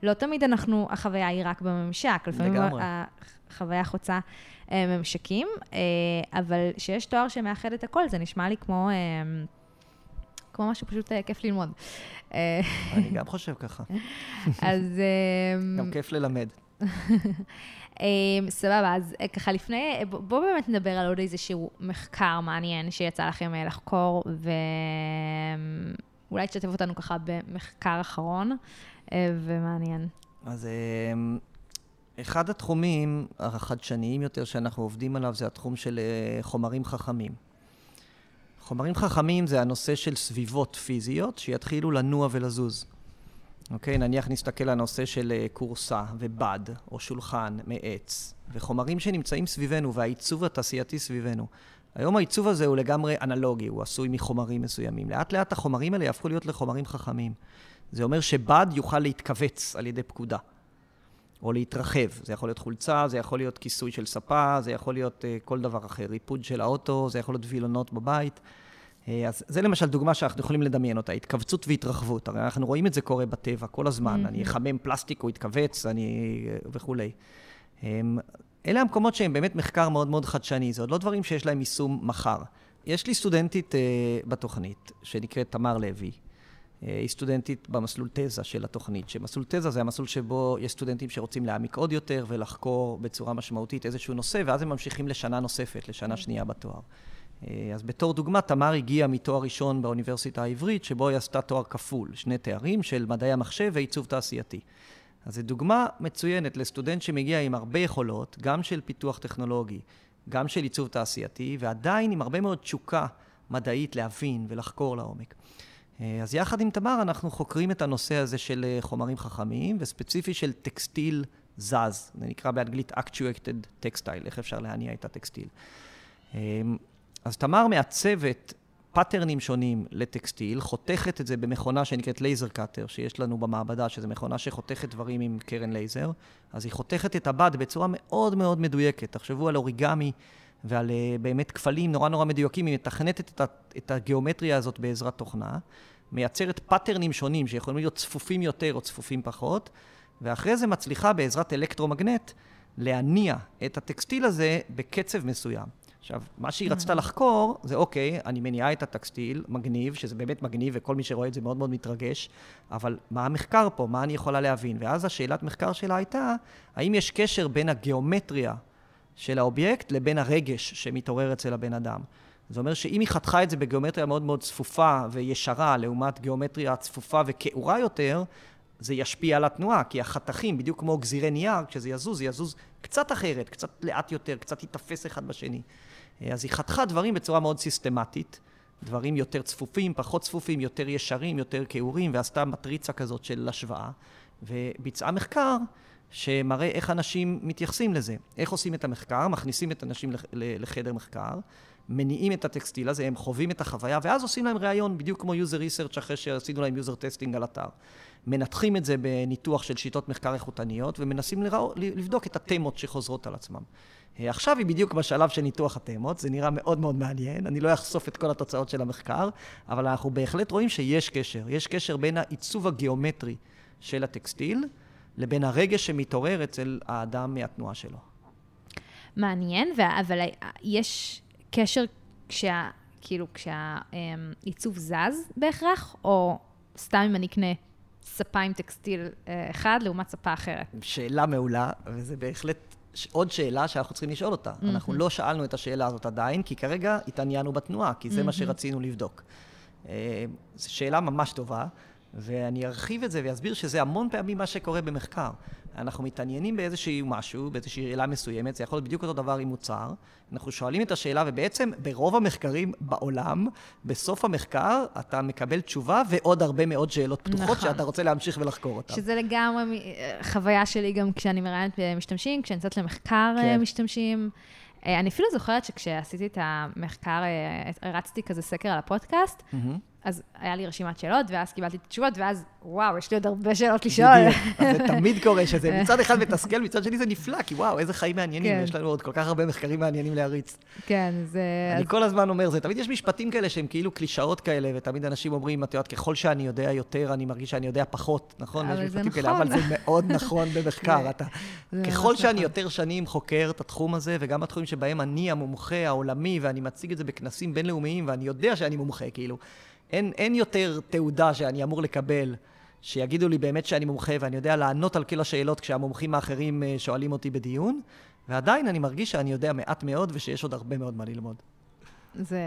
ולא תמיד אנחנו, החוויה היא רק בממשק. לפעמים לגמרי. החוויה חוצה אה, ממשקים, אה, אבל שיש תואר שמאחד את הכל, זה נשמע לי כמו... אה, כמו משהו פשוט כיף ללמוד. אני גם חושב ככה. אז... גם כיף ללמד. סבבה, אז ככה לפני, בוא- בואו באמת נדבר על עוד איזשהו מחקר מעניין שיצא לכם לחקור, ואולי תשתף אותנו ככה במחקר אחרון אה, ומעניין. אז אמ, אחד התחומים החדשניים יותר שאנחנו עובדים עליו זה התחום של אה, חומרים חכמים. חומרים חכמים זה הנושא של סביבות פיזיות שיתחילו לנוע ולזוז. אוקיי, נניח נסתכל על הנושא של אה, כורסה ובד, או שולחן מעץ, וחומרים שנמצאים סביבנו והעיצוב התעשייתי סביבנו. היום העיצוב הזה הוא לגמרי אנלוגי, הוא עשוי מחומרים מסוימים. לאט לאט החומרים האלה יהפכו להיות לחומרים חכמים. זה אומר שבד יוכל להתכווץ על ידי פקודה, או להתרחב. זה יכול להיות חולצה, זה יכול להיות כיסוי של ספה, זה יכול להיות uh, כל דבר אחר, ריפוד של האוטו, זה יכול להיות וילונות בבית. Uh, אז זה למשל דוגמה שאנחנו יכולים לדמיין אותה, התכווצות והתרחבות. הרי אנחנו רואים את זה קורה בטבע כל הזמן. אני אחמם פלסטיק, הוא יתכווץ, אני... וכולי. Um, אלה המקומות שהם באמת מחקר מאוד מאוד חדשני, זה עוד לא דברים שיש להם יישום מחר. יש לי סטודנטית uh, בתוכנית, שנקראת תמר לוי. אה, היא סטודנטית במסלול תזה של התוכנית, שמסלול תזה זה המסלול שבו יש סטודנטים שרוצים להעמיק עוד יותר ולחקור בצורה משמעותית איזשהו נושא, ואז הם ממשיכים לשנה נוספת, לשנה שנייה בתואר. אה, אז בתור דוגמה, תמר הגיעה מתואר ראשון באוניברסיטה העברית, שבו היא עשתה תואר כפול, שני תארים של מדעי המחשב ועיצוב תעשייתי. אז זו דוגמה מצוינת לסטודנט שמגיע עם הרבה יכולות, גם של פיתוח טכנולוגי, גם של עיצוב תעשייתי, ועדיין עם הרבה מאוד תשוקה מדעית להבין ולחקור לעומק. אה, אז יחד עם תמר אנחנו חוקרים את הנושא הזה של אה, חומרים חכמים, וספציפי של טקסטיל זז, זה נקרא באנגלית actuated textile, איך אפשר להניע את הטקסטיל. אה, אז תמר מעצבת patternים שונים לטקסטיל, חותכת את זה במכונה שנקראת laser cutter, שיש לנו במעבדה, שזו מכונה שחותכת דברים עם קרן לייזר, אז היא חותכת את הבד בצורה מאוד מאוד מדויקת. תחשבו על אוריגמי ועל uh, באמת כפלים נורא נורא מדויקים, היא מתכנתת את, את הגיאומטריה הזאת בעזרת תוכנה, מייצרת patternים שונים שיכולים להיות צפופים יותר או צפופים פחות, ואחרי זה מצליחה בעזרת אלקטרומגנט להניע את הטקסטיל הזה בקצב מסוים. עכשיו, מה שהיא רצתה לחקור זה, אוקיי, אני מניעה את הטקסטיל, מגניב, שזה באמת מגניב, וכל מי שרואה את זה מאוד מאוד מתרגש, אבל מה המחקר פה? מה אני יכולה להבין? ואז השאלת מחקר שלה הייתה, האם יש קשר בין הגיאומטריה של האובייקט לבין הרגש שמתעורר אצל הבן אדם? זה אומר שאם היא חתכה את זה בגיאומטריה מאוד מאוד צפופה וישרה, לעומת גיאומטריה צפופה וקעורה יותר, זה ישפיע על התנועה, כי החתכים, בדיוק כמו גזירי נייר, כשזה יזוז, זה יזוז קצת אחרת, קצת לאט יותר, קצת ייתפס אחד בשני. אז היא חתכה דברים בצורה מאוד סיסטמטית, דברים יותר צפופים, פחות צפופים, יותר ישרים, יותר קעורים, ועשתה מטריצה כזאת של השוואה, וביצעה מחקר שמראה איך אנשים מתייחסים לזה. איך עושים את המחקר? מכניסים את האנשים לחדר מחקר, מניעים את הטקסטיל הזה, הם חווים את החוויה, ואז עושים להם ראיון, בדיוק כמו user research אחרי שעשינו להם user testing על אתר. מנתחים את זה בניתוח של שיטות מחקר איכותניות, ומנסים לראו, לבדוק את התמות שחוזרות על עצמם. אה, עכשיו היא בדיוק בשלב של ניתוח התמות, זה נראה מאוד מאוד מעניין, אני לא אחשוף את כל התוצאות של המחקר, אבל אנחנו בהחלט רואים שיש קשר, יש קשר בין העיצוב הגיאומטרי של הטקסטיל, לבין הרגש שמתעורר אצל האדם מהתנועה שלו. מעניין, אבל יש קשר כשה... כאילו, כשהעיצוב זז בהכרח, או סתם אם אני אקנה ספה עם טקסטיל אה, אחד לעומת ספה אחרת? שאלה מעולה, וזה בהחלט עוד שאלה שאנחנו צריכים לשאול אותה. Mm-hmm. אנחנו לא שאלנו את השאלה הזאת עדיין, כי כרגע התעניינו בתנועה, כי זה mm-hmm. מה שרצינו לבדוק. אה, זו שאלה ממש טובה, ואני ארחיב את זה ואסביר שזה המון פעמים מה שקורה במחקר. אנחנו מתעניינים באיזשהו משהו, באיזושהי שאלה מסוימת, זה יכול להיות בדיוק אותו דבר עם מוצר. אנחנו שואלים את השאלה, ובעצם ברוב המחקרים בעולם, בסוף המחקר אתה מקבל תשובה ועוד הרבה מאוד שאלות פתוחות נכון. שאתה רוצה להמשיך ולחקור אותן. שזה לגמרי מ- חוויה שלי גם כשאני מראיינת משתמשים, כשאני יוצאת למחקר כן. כן. משתמשים. אה, אני אפילו זוכרת שכשעשיתי את המחקר, אה, הרצתי כזה סקר על הפודקאסט, מהמם. אז היה לי רשימת שאלות, ואז קיבלתי את התשובות, ואז וואו, יש לי עוד הרבה שאלות לשאול. בדיוק. אז זה תמיד קורה שזה מצד אחד מתסכל, מצד שני זה נפלא, כי וואו, איזה חיים מעניינים, כן. יש לנו עוד כל כך הרבה מחקרים מעניינים להריץ. כן, זה... אני אז- כל הזמן אומר זה, תמיד יש משפטים כאלה שהם כאילו קלישאות כאלה, ותמיד אנשים אומרים, את יודעת, ככל שאני יודע יותר, אני מרגיש שאני יודע פחות, נכון? אבל זה משפטים כאלה, נכון. אבל זה מאוד נכון במחקר. זה- אתה, ככל שאני נכון. יותר שנים חוקר את התחום הזה, וגם בתחומים שבהם אני המומחה העולמי, ואני מציג את זה בכנסים בינלאומיים, ואני יודע שאני מומחה, כאילו, אין, אין יותר תעודה שאני אמור לקבל. שיגידו לי באמת שאני מומחה ואני יודע לענות על כל השאלות כשהמומחים האחרים אה, שואלים אותי בדיון, ועדיין אני מרגיש שאני יודע מעט מאוד ושיש עוד הרבה מאוד מה ללמוד. זה,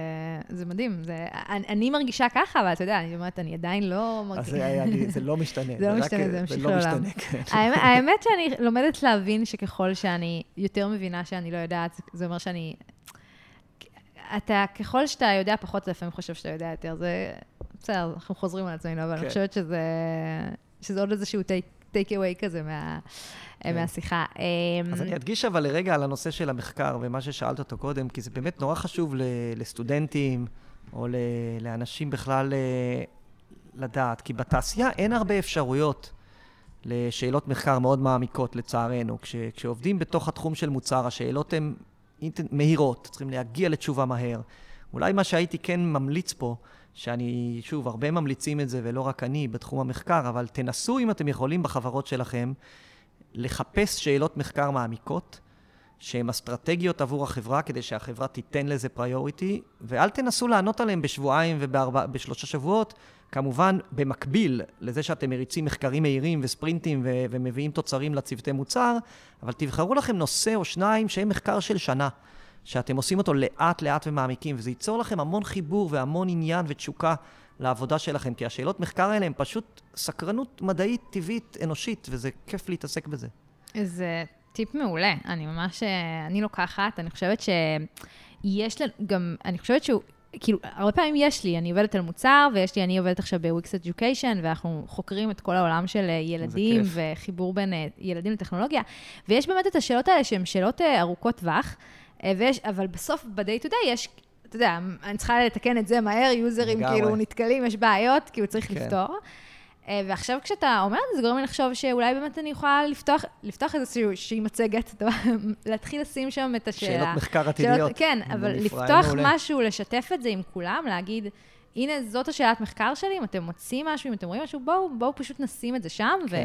זה מדהים. זה, אני, אני מרגישה ככה, אבל אתה יודע, אני אומרת, אני עדיין לא אז מרגישה... זה, אני, זה לא משתנה. זה לא משתנה, זה ממשיך לא לעולם. משתנה, כן. האמת, האמת שאני לומדת להבין שככל שאני יותר מבינה שאני לא יודעת, זה- זה אומר שאני... אתה, ככל שאתה יודע פחות, אתה לפעמים חושב שאתה יודע יותר. זה... בסדר, אנחנו חוזרים על עצמנו, אבל כן. אני חושבת שזה, שזה עוד איזשהו טייק אווי כזה מה, כן. מהשיחה. אז אמ, אני אדגיש אבל לרגע על הנושא של המחקר ומה ששאלת אותו קודם, כי זה באמת נורא חשוב לסטודנטים או לאנשים בכלל אה, לדעת, כי בתעשייה אין הרבה אפשרויות לשאלות מחקר מאוד מעמיקות, לצערנו. כש, כשעובדים בתוך התחום של מוצר, השאלות הן מהירות, צריכים להגיע לתשובה מהר. אולי מה שהייתי כן ממליץ פה, שאני, שוב, הרבה ממליצים את זה, ולא רק אני, בתחום המחקר, אבל תנסו, אם אתם יכולים, בחברות שלכם, לחפש שאלות מחקר מעמיקות, שהן אסטרטגיות עבור החברה, כדי שהחברה תיתן לזה פריוריטי, ואל תנסו לענות עליהן בשבועיים ובשלושה שבועות, כמובן במקביל לזה שאתם מריצים מחקרים מהירים וספרינטים ו- ומביאים תוצרים לצוותי מוצר, אבל תבחרו לכם נושא או שניים שהם מחקר של שנה, שאתם עושים אותו לאט-לאט ומעמיקים, וזה ייצור לכם המון חיבור והמון עניין ותשוקה לעבודה שלכם, כי השאלות מחקר האלה הן פשוט סקרנות מדעית, טבעית, אנושית, וזה כיף להתעסק בזה. זה טיפ מעולה. אני ממש, אה, אני לוקחת, אני חושבת שיש לנו, גם, אני חושבת שהוא, כאילו, הרבה פעמים יש לי, אני עובדת על מוצר, ויש לי, אני עובדת עכשיו ב-Wix Education, ואנחנו חוקרים את כל העולם של אה, ילדים. וחיבור בין אה, ילדים לטכנולוגיה, ויש באמת את השאלות האלה שהן שאלות אה, ארוכות טווח, ויש, אבל בסוף, ב-day to day יש... אתה יודע, אני צריכה לתקן את זה מהר, יוזרים. כאילו נתקלים, יש בעיות, כאילו צריך כן. לפתור. אה, ועכשיו כשאתה אומר את זה, זה גורם לי לחשוב שאולי באמת אני יכולה לפתוח, לפתוח איזושהי מצגת, להתחיל לשים שם את השאלה. שאלות מחקר עתידיות. שאלות, כן, אבל לפתוח מעולה. משהו, לשתף את זה עם כולם, להגיד, הנה, זאת השאלת מחקר שלי, אם אתם מוצאים משהו, אם אתם רואים משהו, בואו, בואו פשוט נשים את זה שם, ו, כן.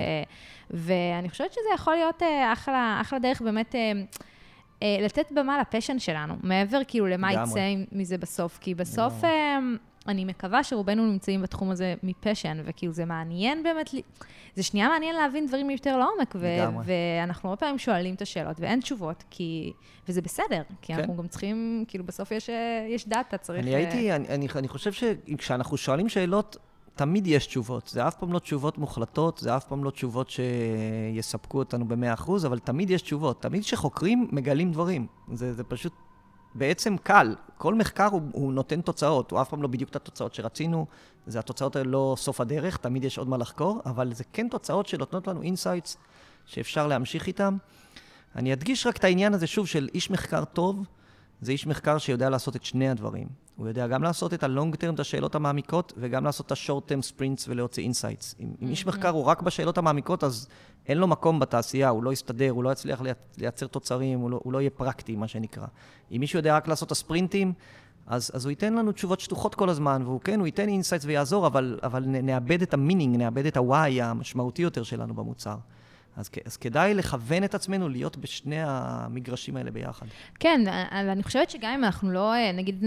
ואני חושבת שזה יכול להיות אה, אחלה, אחלה דרך באמת אה, לתת במה לפשן שלנו, מעבר כאילו למה. יצא מזה בסוף, כי בסוף... לגמרי. אני מקווה שרובנו נמצאים בתחום הזה מפשן, וכאילו זה מעניין באמת, זה שנייה מעניין להבין דברים יותר לעומק, ו-. ואנחנו הרבה פעמים שואלים את השאלות, ואין תשובות, כי... וזה בסדר, כי כן. אנחנו גם צריכים, כאילו בסוף יש, יש דאטה, צריך... אני אה, הייתי, אני, אני, אני חושב שכשאנחנו שואלים שאלות, תמיד יש תשובות. זה אף פעם לא תשובות מוחלטות, זה אף פעם לא תשובות שיספקו אותנו ב-100%, אבל תמיד יש תשובות. תמיד כשחוקרים, מגלים דברים. זה, זה פשוט בעצם קל. כל מחקר הוא, הוא נותן תוצאות, הוא אף פעם לא בדיוק את התוצאות שרצינו. זה התוצאות האלה לא סוף הדרך, תמיד יש עוד מה לחקור, אבל זה כן תוצאות שנותנות לנו insights שאפשר להמשיך איתם. אני אדגיש רק את העניין הזה שוב של איש מחקר טוב, זה איש מחקר שיודע לעשות את שני הדברים. הוא יודע גם לעשות את ה-long term, את השאלות המעמיקות, וגם לעשות את ה-short term sprints ולהוציא insights. אם, אם איש מחקר הוא רק בשאלות המעמיקות, אז אין לו מקום בתעשייה, הוא לא יסתדר, הוא לא יצליח לייצ- לייצר תוצרים, הוא לא, הוא לא יהיה פרקטי, מה שנקרא. אם מישהו יודע רק לעשות את ה sprintים, אז, אז הוא ייתן לנו תשובות שטוחות כל הזמן, והוא כן, הוא ייתן insights ויעזור, אבל, אבל נאבד את ה meaning, נאבד את ה-why המשמעותי יותר שלנו במוצר. אז, אז כדאי לכוון את עצמנו להיות בשני המגרשים האלה ביחד. כן, אבל אני חושבת שגם אם אנחנו לא, אה, נגיד,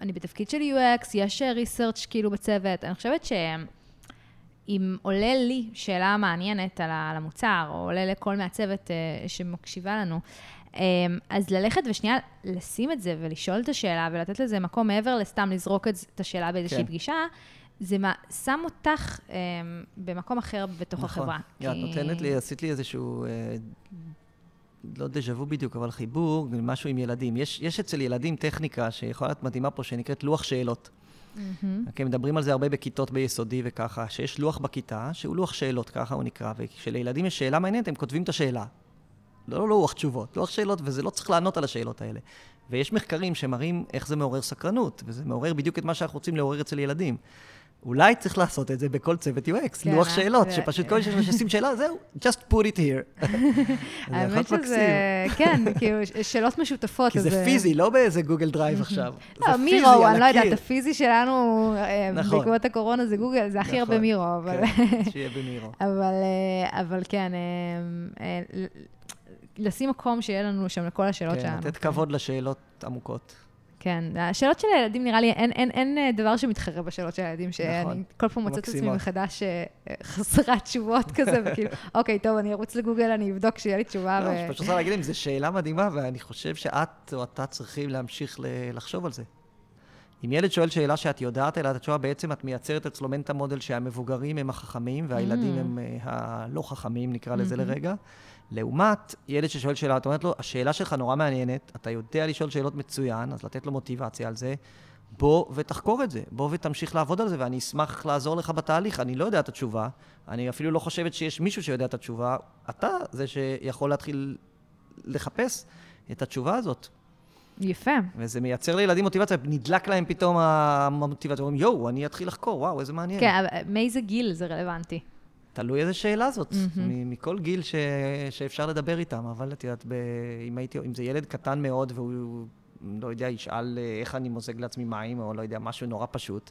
אני בתפקיד של UX, יש אה, research כאילו בצוות, אני חושבת שאם עולה לי שאלה מעניינת על המוצר, או עולה לכל מהצוות אה, שמקשיבה לנו, אה, אז ללכת ושנייה לשים את זה ולשאול את השאלה ולתת לזה מקום מעבר לסתם לזרוק את השאלה באיזושהי כן. פגישה, זה מה, שם אותך אה, במקום אחר בתוך החברה. נכון. את נותנת לי, עשית לי איזשהו, אה, לא דז'ה וו בדיוק, אבל חיבור, משהו עם ילדים. יש, יש אצל ילדים טכניקה שיכולה להיות מדהימה פה, שנקראת לוח שאלות. מהמם. כן, מדברים על זה הרבה בכיתות ביסודי וככה, שיש לוח בכיתה, שהוא לוח שאלות, ככה הוא נקרא, וכשלילדים יש שאלה מעניינת, הם כותבים את השאלה. לא לוח תשובות, לוח שאלות, וזה לא צריך לענות על השאלות האלה. ויש מחקרים שמראים איך זה מעורר סקרנות, וזה מעורר בדיוק את מה שאנחנו רוצים לעורר אצל ילדים. אולי צריך לעשות את זה בכל צוות UX, כן, לוח אה? שאלות, זה- שפשוט כל מי שעושים שאלה, זהו, just put it here. זה האמת שזה, כן, כאילו, שאלות משותפות. כי זה אה, פיזי, לא באיזה גוגל דרייב עכשיו. לא, מירו, אני לא יודעת. הפיזי שלנו, אה, נכון. בעקבות הקורונה זה גוגל, זה הכי נכון, הרבה מירו, אבל... כן, שיהיה במירו. אבל, אבל כן, לשים מקום שיהיה לנו שם לכל השאלות כן, שלנו. לתת כבוד לשאלות עמוקות. כן, השאלות של הילדים, נראה לי, אין, אין, אין אה, דבר שמתחרה בשאלות של הילדים, שאני נכון. כל פעם מוצאת את עצמי. מחדש אה, אה, חסרת תשובות כזה, וכאילו, אוקיי, טוב, אני ארוץ לגוגל, אני אבדוק שיהיה לי תשובה. לא, ו- פשוט רוצה להגיד להם, זו שאלה מדהימה, ואני חושב שאת או אתה צריכים להמשיך לחשוב על זה. אם ילד שואל שאלה שאת יודעת אליה את התשובה, בעצם את מייצרת אצלו מנטה מודל שהמבוגרים הם החכמים, והילדים Mm. הם הלא חכמים, נקרא לזה Mhm. לרגע. לעומת ילד ששואל שאלה, את אומרת לו, השאלה שלך נורא מעניינת, אתה יודע לשאול שאלות מצוין, אז לתת לו מוטיבציה על זה. בוא ותחקור את זה, בוא ותמשיך לעבוד על זה, ואני אשמח לעזור לך בתהליך. אני לא יודע את התשובה, אני אפילו לא חושבת שיש מישהו שיודע את התשובה. אתה זה שיכול להתחיל לחפש את התשובה הזאת. יפה. וזה מייצר לילדים מוטיבציה, נדלק להם פתאום המוטיבציה, אומרים, יואו, אני אתחיל לחקור, וואו, איזה מעניין. כן, אבל מאיזה גיל זה רלוונטי? תלוי איזה שאלה זאת. מ- מכל גיל ש... שאפשר לדבר איתם, אבל את יודעת, ב... אם, הייתי... אם זה ילד קטן מאוד והוא, לא יודע, ישאל אה, איך אני מוזג לעצמי מים, או לא יודע, משהו נורא פשוט,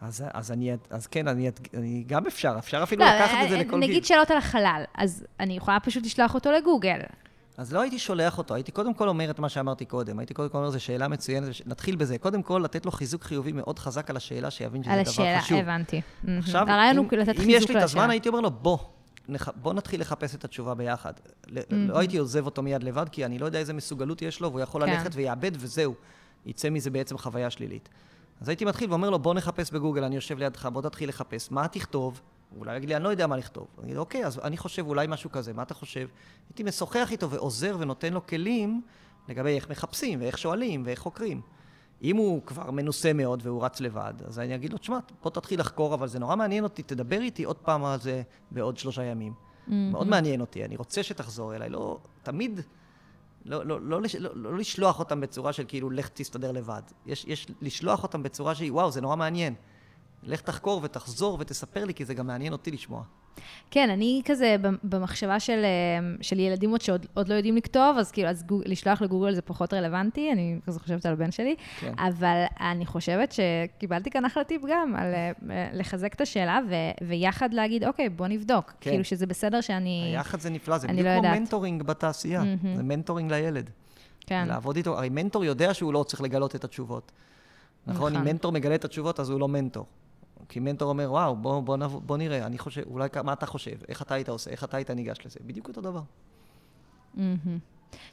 אז, אז, אני, אז כן, אני, אני גם אפשר, אפשר אפילו לקחת את זה אה, לכל נגיד גיל. שאלות על החלל, אז אני יכולה פשוט לשלוח אותו לגוגל. אז לא הייתי שולח אותו, הייתי קודם כל אומר את מה שאמרתי קודם. הייתי קודם כל אומר, זו שאלה מצוינת, נתחיל בזה. קודם כל, לתת לו חיזוק חיובי מאוד חזק על השאלה, שיבין שזה על דבר השאלה, חשוב. הבנתי. עכשיו, הרעיון הוא אם, אם יש לי את. הזמן, הייתי אומר לו, בוא, נח... בוא נתחיל לחפש את התשובה ביחד. ל- לא הייתי עוזב אותו מיד לבד, כי אני לא יודע איזה מסוגלות יש לו, והוא יכול כן. ללכת ויאבד וזהו. יצא מזה בעצם חוויה שלילית. אז הייתי מתחיל ואומר לו, בוא נחפש בגוגל, אני יושב לידך, בוא תתחיל לחפש. מה תכתוב? אולי יגיד לי, אני לא יודע מה לכתוב. אני אגיד, אוקיי, אז אני חושב אולי משהו כזה, מה אתה חושב? הייתי משוחח איתו ועוזר ונותן לו כלים לגבי איך מחפשים, ואיך שואלים, ואיך חוקרים. אם הוא כבר מנוסה מאוד והוא רץ לבד, אז אני אגיד לו, תשמע, בוא תתחיל לחקור, אבל זה נורא מעניין אותי, תדבר איתי עוד פעם על זה בעוד שלושה ימים. מאוד מעניין אותי, אני רוצה שתחזור אליי. לא, תמיד, לא, לא, לא, לש- לא, לא לשלוח אותם בצורה של כאילו, לך תסתדר לבד. יש, יש לשלוח אותם בצורה שהיא, וואו, זה נורא מעניין. לך תחקור ותחזור ותספר לי, כי זה גם מעניין אותי לשמוע. כן, אני כזה במחשבה של, אה, של ילדים עוד שעוד עוד לא יודעים לכתוב, אז כאילו, אז גוג, לשלוח לגוגל זה פחות רלוונטי, אני כזה חושבת על הבן שלי, כן. אבל אני חושבת שקיבלתי כאן אחלה טיפ גם, על אה, לחזק את השאלה, ו, ויחד להגיד, אוקיי, בוא נבדוק. כן. כאילו שזה בסדר שאני... היחד זה נפלא, זה בדיוק לא כמו יודעת. mentoring בתעשייה. מהמם. זה mentoring לילד. כן. לעבוד איתו, הרי מנטור יודע שהוא לא צריך לגלות את התשובות. נכון? אם נכון. מנטור מגלה את התשובות, אז הוא לא מנטור. כי מנטור אומר, וואו, בוא, בוא, נב... בוא נראה, אני חושב, אולי, מה אתה חושב? איך אתה היית עושה? איך אתה היית ניגש לזה? בדיוק אותו דבר. מהמם.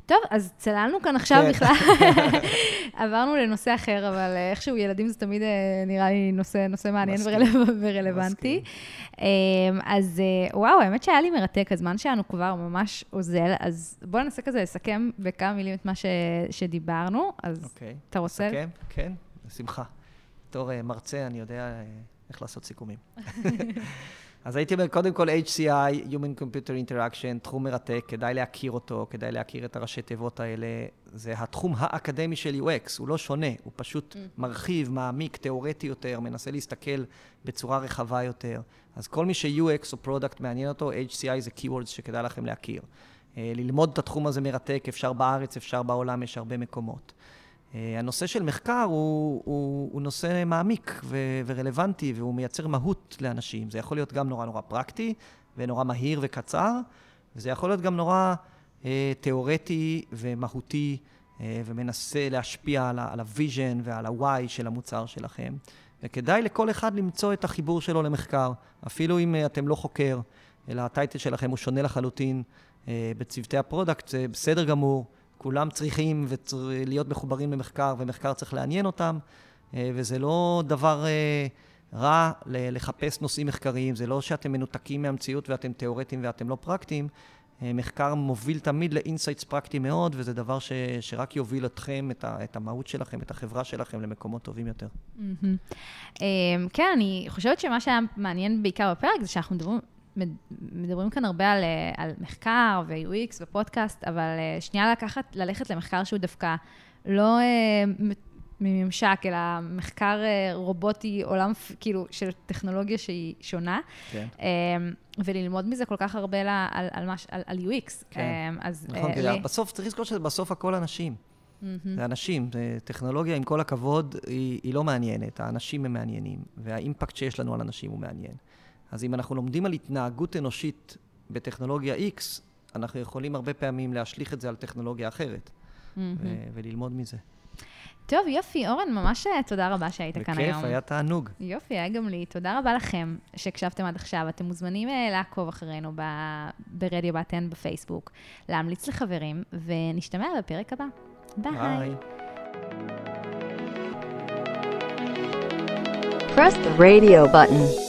טוב, אז צללנו כאן עכשיו כן. בכלל. עברנו לנושא אחר, אבל אה, איכשהו ילדים זה תמיד אה, נראה לי נושא, נושא מעניין. ורלו- ורלוונטי. אמ, אז אה, וואו, האמת שהיה לי מרתק, הזמן שלנו כבר ממש אוזל, אז בואו ננסה כזה לסכם בכמה מילים את מה ש- שדיברנו. אז אוקיי. אתה רוצה? נסכם? כן, בשמחה. בתור מרצה, אני יודע איך לעשות סיכומים. אז הייתי אומר, קודם כל HCI, Human Computer Interaction, תחום מרתק, כדאי להכיר אותו, כדאי להכיר את הראשי תיבות האלה. זה התחום האקדמי של UX, הוא לא שונה, הוא פשוט מרחיב, מעמיק, תיאורטי יותר, מנסה להסתכל בצורה רחבה יותר. אז כל מי ש-UX או product מעניין אותו, HCI זה keywords שכדאי לכם להכיר. אה, ללמוד את התחום הזה מרתק, אפשר בארץ, אפשר בעולם, יש הרבה מקומות. אה, הנושא של מחקר הוא, הוא, הוא נושא מעמיק ו- ורלוונטי, והוא מייצר מהות לאנשים. זה יכול להיות גם נורא נורא פרקטי, ונורא מהיר וקצר, וזה יכול להיות גם נורא אה, תיאורטי ומהותי, אה, ומנסה להשפיע על, ה- על ה vision ועל ה-why של המוצר שלכם. וכדאי לכל אחד למצוא את החיבור שלו למחקר, אפילו אם אה, אתם לא חוקר, אלא ה title שלכם הוא שונה לחלוטין אה, בצוותי ה product, זה בסדר גמור. כולם צריכים וצר... להיות מחוברים למחקר, ומחקר צריך לעניין אותם, אה, וזה לא דבר אה, רע לחפש נושאים מחקריים, זה לא שאתם מנותקים מהמציאות ואתם תיאורטיים ואתם לא פרקטיים. אה, מחקר מוביל תמיד ל insights פרקטיים מאוד, וזה דבר ש, שרק יוביל אתכם, את, ה, את המהות שלכם, את החברה שלכם, למקומות טובים יותר. מהמם. אמ, כן, אני חושבת שמה שהיה מעניין בעיקר בפרק זה שאנחנו מדברים, מד- מדברים כאן הרבה על, אה, על מחקר ו-UX ו product, אבל אה, שנייה לקחת, ללכת למחקר שהוא דווקא לא אה, מממשק, אלא מחקר רובוטי, עולם כאילו של טכנולוגיה שהיא שונה. כן. אמ, וללמוד מזה כל כך הרבה לה- על, על, מש, על, על UX. כן. אמ, אז נכון, כי לי- בסוף, צריך לזכור שבסוף הכל אנשים. מהמם. זה אנשים, זה טכנולוגיה, עם כל הכבוד, היא, היא לא מעניינת. האנשים הם מעניינים, והאימפקט שיש לנו על אנשים הוא מעניין. אז אם אנחנו לומדים על התנהגות אנושית בטכנולוגיה X, אנחנו יכולים הרבה פעמים להשליך את זה על טכנולוגיה אחרת, מהמם. ו- וללמוד מזה. טוב, יופי, אורן, ממש אה, תודה רבה שהיית כאן היום. בכיף, היה תענוג. יופי, היה גם לי. תודה רבה לכם שהקשבתם עד עכשיו. אתם מוזמנים אה, לעקוב אחרינו ב- ברדיו בטן בפייסבוק, להמליץ לחברים, ונשתמע בפרק הבא. ביי. ביי. Press the radio button.